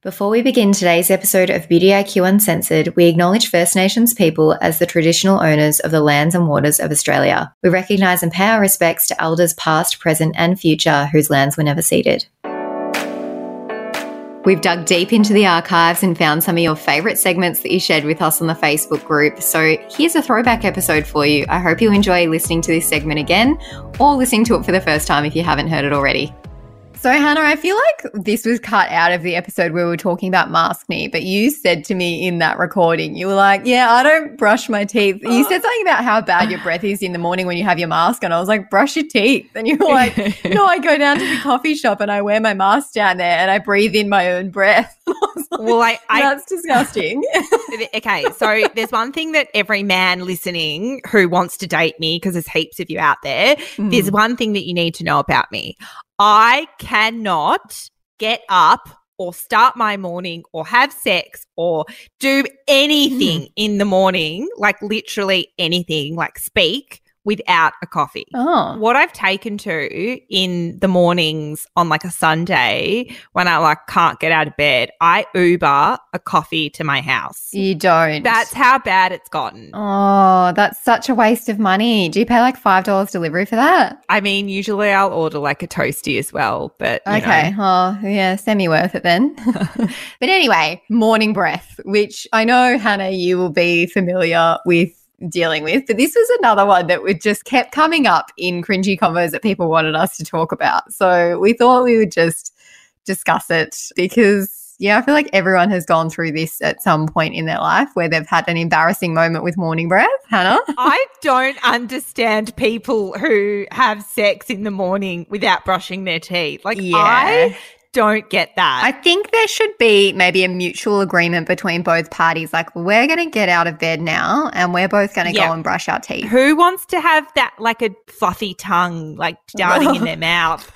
Before we begin today's episode of Beauty IQ Uncensored, we acknowledge First Nations people as the traditional owners of the lands and waters of Australia. We recognise and pay our respects to elders past, present, and future whose lands were never ceded. We've dug deep into the archives and found some of your favourite segments that you shared with us on the Facebook group. So here's a throwback episode for you. I hope you enjoy listening to this segment again or listening to it for the first time if you haven't heard it already. So, Hannah, I feel like this was cut out of the episode where we were talking about maskne, but you said to me in that recording, you were like, Yeah, I don't brush my teeth. You said something about how bad your breath is in the morning when you have your mask, and I was like, Brush your teeth. And you were like, No, I go down to the coffee shop and I wear my mask down there and I breathe in my own breath. Like, well, I, I that's disgusting. okay, so there's one thing that every man listening who wants to date me, because there's heaps of you out there, mm. there's one thing that you need to know about me. I cannot get up or start my morning or have sex or do anything mm. in the morning, like literally anything, like speak without a coffee. Oh. What I've taken to in the mornings on like a Sunday when I like can't get out of bed, I Uber a coffee to my house. You don't. That's how bad it's gotten. Oh, that's such a waste of money. Do you pay like $5 delivery for that? I mean, usually I'll order like a toasty as well, but Okay. Know. Oh, yeah, semi worth it then. but anyway, morning breath, which I know Hannah you will be familiar with dealing with. But this was another one that we just kept coming up in cringy combos that people wanted us to talk about. So we thought we would just discuss it because yeah, I feel like everyone has gone through this at some point in their life where they've had an embarrassing moment with morning breath. Hannah? I don't understand people who have sex in the morning without brushing their teeth. Like, yeah. I don't get that. I think there should be maybe a mutual agreement between both parties. Like, we're going to get out of bed now and we're both going to go and brush our teeth. Who wants to have that, like a fluffy tongue, like darting in their mouth?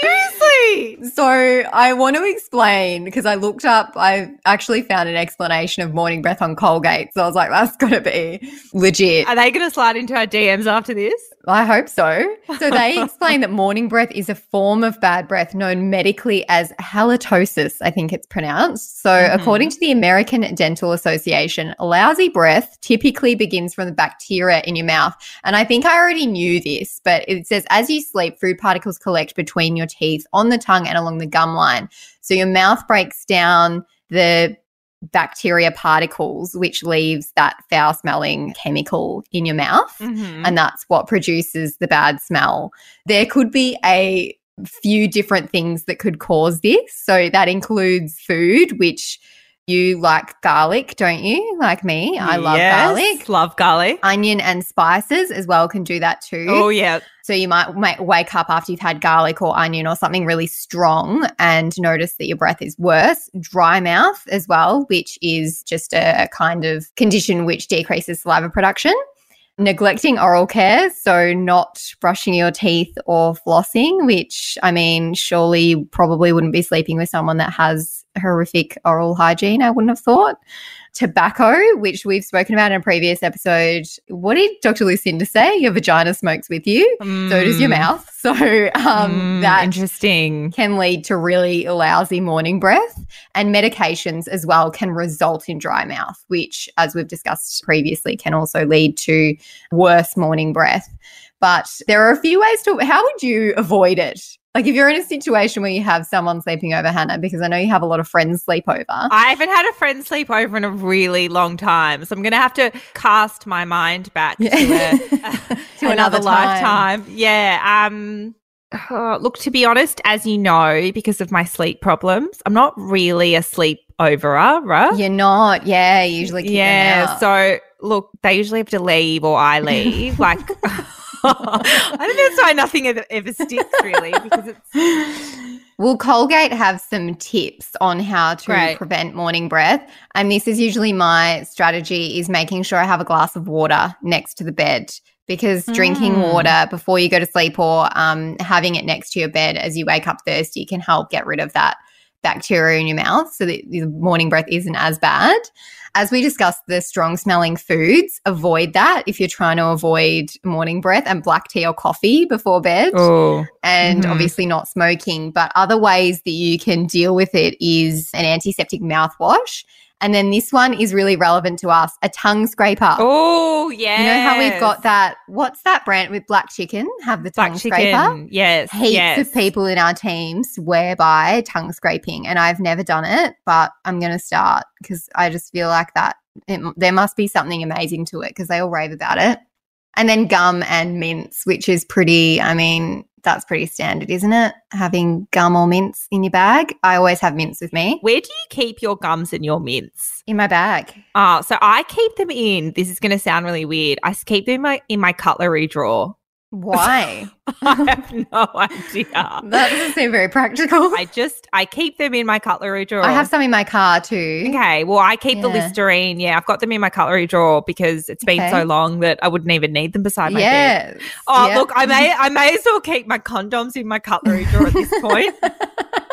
Seriously. So I want to explain because I looked up, I actually found an explanation of morning breath on Colgate. So I was like, that's got to be legit. Are they going to slide into our DMs after this? I hope so. So they explain that morning breath is a form of bad breath known medically as halitosis, I think it's pronounced. So mm-hmm. according to the American Dental Association, lousy breath typically begins from the bacteria in your mouth. And I think I already knew this, but it says as you sleep, food particles collect between your teeth, on the tongue, and along the gum line. So your mouth breaks down the bacteria particles, which leaves that foul smelling chemical in your mouth. Mm-hmm. And that's what produces the bad smell. There could be a few different things that could cause this. So that includes food, which you like garlic, don't you? Like me. I love yes, garlic. Love garlic. Onion and spices as well can do that too. Oh, yeah. So you might, might wake up after you've had garlic or onion or something really strong and notice that your breath is worse. Dry mouth as well, which is just a, a kind of condition which decreases saliva production neglecting oral care, so not brushing your teeth or flossing, which I mean, surely probably wouldn't be sleeping with someone that has horrific oral hygiene, I wouldn't have thought tobacco, which we've spoken about in a previous episode. What did Dr. Lucinda say? Your vagina smokes with you, mm. so does your mm. mouth. So um, mm, that interesting can lead to really lousy morning breath, and medications as well can result in dry mouth, which, as we've discussed previously, can also lead to worse morning breath. But there are a few ways to. How would you avoid it? Like if you're in a situation where you have someone sleeping over, Hannah, because I know you have a lot of friends sleep over. I haven't had a friend sleep over in a really long time. So I'm going to have to cast my mind back yeah. to, a, to another, another lifetime. Yeah. Um, look, to be honest, as you know, because of my sleep problems, I'm not really a sleep overer, right? You're not. Yeah. Usually. yeah. So look, they usually have to leave or I leave. like, I think that's why nothing ever, ever sticks really because it's Will Colgate have some tips on how to Great. prevent morning breath? And this is usually my strategy is making sure I have a glass of water next to the bed because drinking Mm. water before you go to sleep or um, having it next to your bed as you wake up thirsty can help get rid of that bacteria in your mouth so that the morning breath isn't as bad. As we discussed, the strong smelling foods, avoid that if you're trying to avoid morning breath and black tea or coffee before bed Oh. and Mhm. obviously not smoking. But other ways that you can deal with it is an antiseptic mouthwash. And then this one is really relevant to us a tongue scraper. Oh, yeah. You know how we've got that? What's that brand with black chicken? Have the tongue black scraper? chicken. Yes. Heaps yes. of people in our team swear by tongue scraping, and I've never done it, but I'm going to start because I just feel like that it, there must be something amazing to it because they all rave about it. And then gum and mints, which is pretty, I mean, that's pretty standard, isn't it? Having gum or mints in your bag. I always have mints with me Where do you keep your gums and your mints? in my bag. Oh, so I keep them in. This is going to sound really weird. I keep them in my in my cutlery drawer. Why? I have no idea. that doesn't seem very practical. I just I keep them in my cutlery drawer. I have some in my car too. Okay, well, I keep the Yeah. Listerine. Yeah, I've got them in my cutlery drawer because it's been Okay. so long that I wouldn't even need them beside my bed. Oh, Yeah. look, I may I may as well keep my condoms in my cutlery drawer at this point.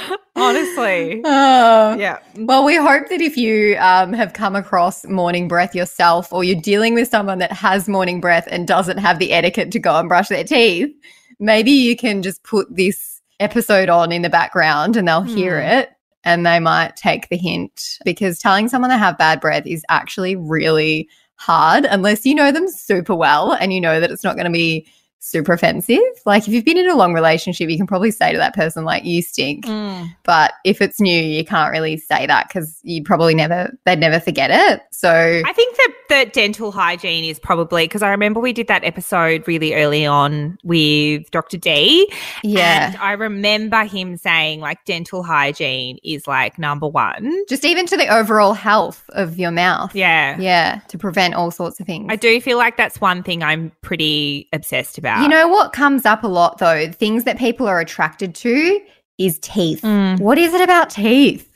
Honestly. Oh. Yeah. Well, we hope that if you um, have come across morning breath yourself or you're dealing with someone that has morning breath and doesn't have the etiquette to go and brush their teeth, maybe you can just put this episode on in the background and they'll hear Hmm. it and they might take the hint because telling someone they have bad breath is actually really hard unless you know them super well and you know that it's not going to be super offensive. Like if you've been in a long relationship, you can probably say to that person like you stink. Mm. But if it's new, you can't really say that because you probably never, they'd never forget it. So, I think that the dental hygiene is probably because I remember we did that episode really early on with Dr. D. yeah. And I remember him saying like dental hygiene is like number one. Just even to the overall health of your mouth. Yeah. Yeah. To prevent all sorts of things. I do feel like that's one thing I'm pretty obsessed about. You know what comes up a lot though? Things that people are attracted to is teeth. Mm. What is it about teeth?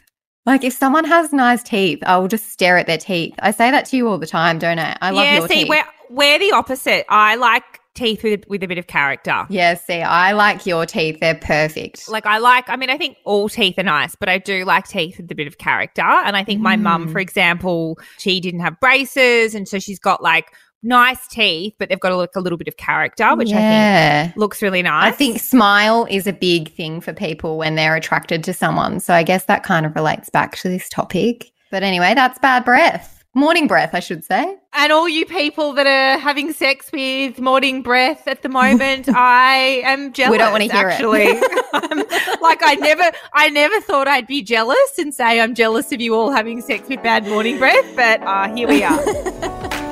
Like if someone has nice teeth, I will just stare at their teeth. I say that to you all the time, don't I? I love yeah, your see, teeth. we're we're the opposite. I like teeth with with a bit of character. yeah, see, I like your teeth. They're perfect. Like I like, I mean, I think all teeth are nice, but I do like teeth with a bit of character. And I think my mum, Mm. for example, she didn't have braces, and so she's got like nice teeth, but they've got like a little bit of character, which I think looks really nice. I think smile is a big thing for people when they're attracted to someone. So I guess that kind of relates back to this topic. But anyway, that's bad breath. Morning breath, I should say. And all you people that are having sex with morning breath at the moment, I am jealous. We don't wanna hear it. actually. I'm- like I never, I never thought I'd be jealous and say I'm jealous of you all having sex with bad morning breath, but uh, here we are.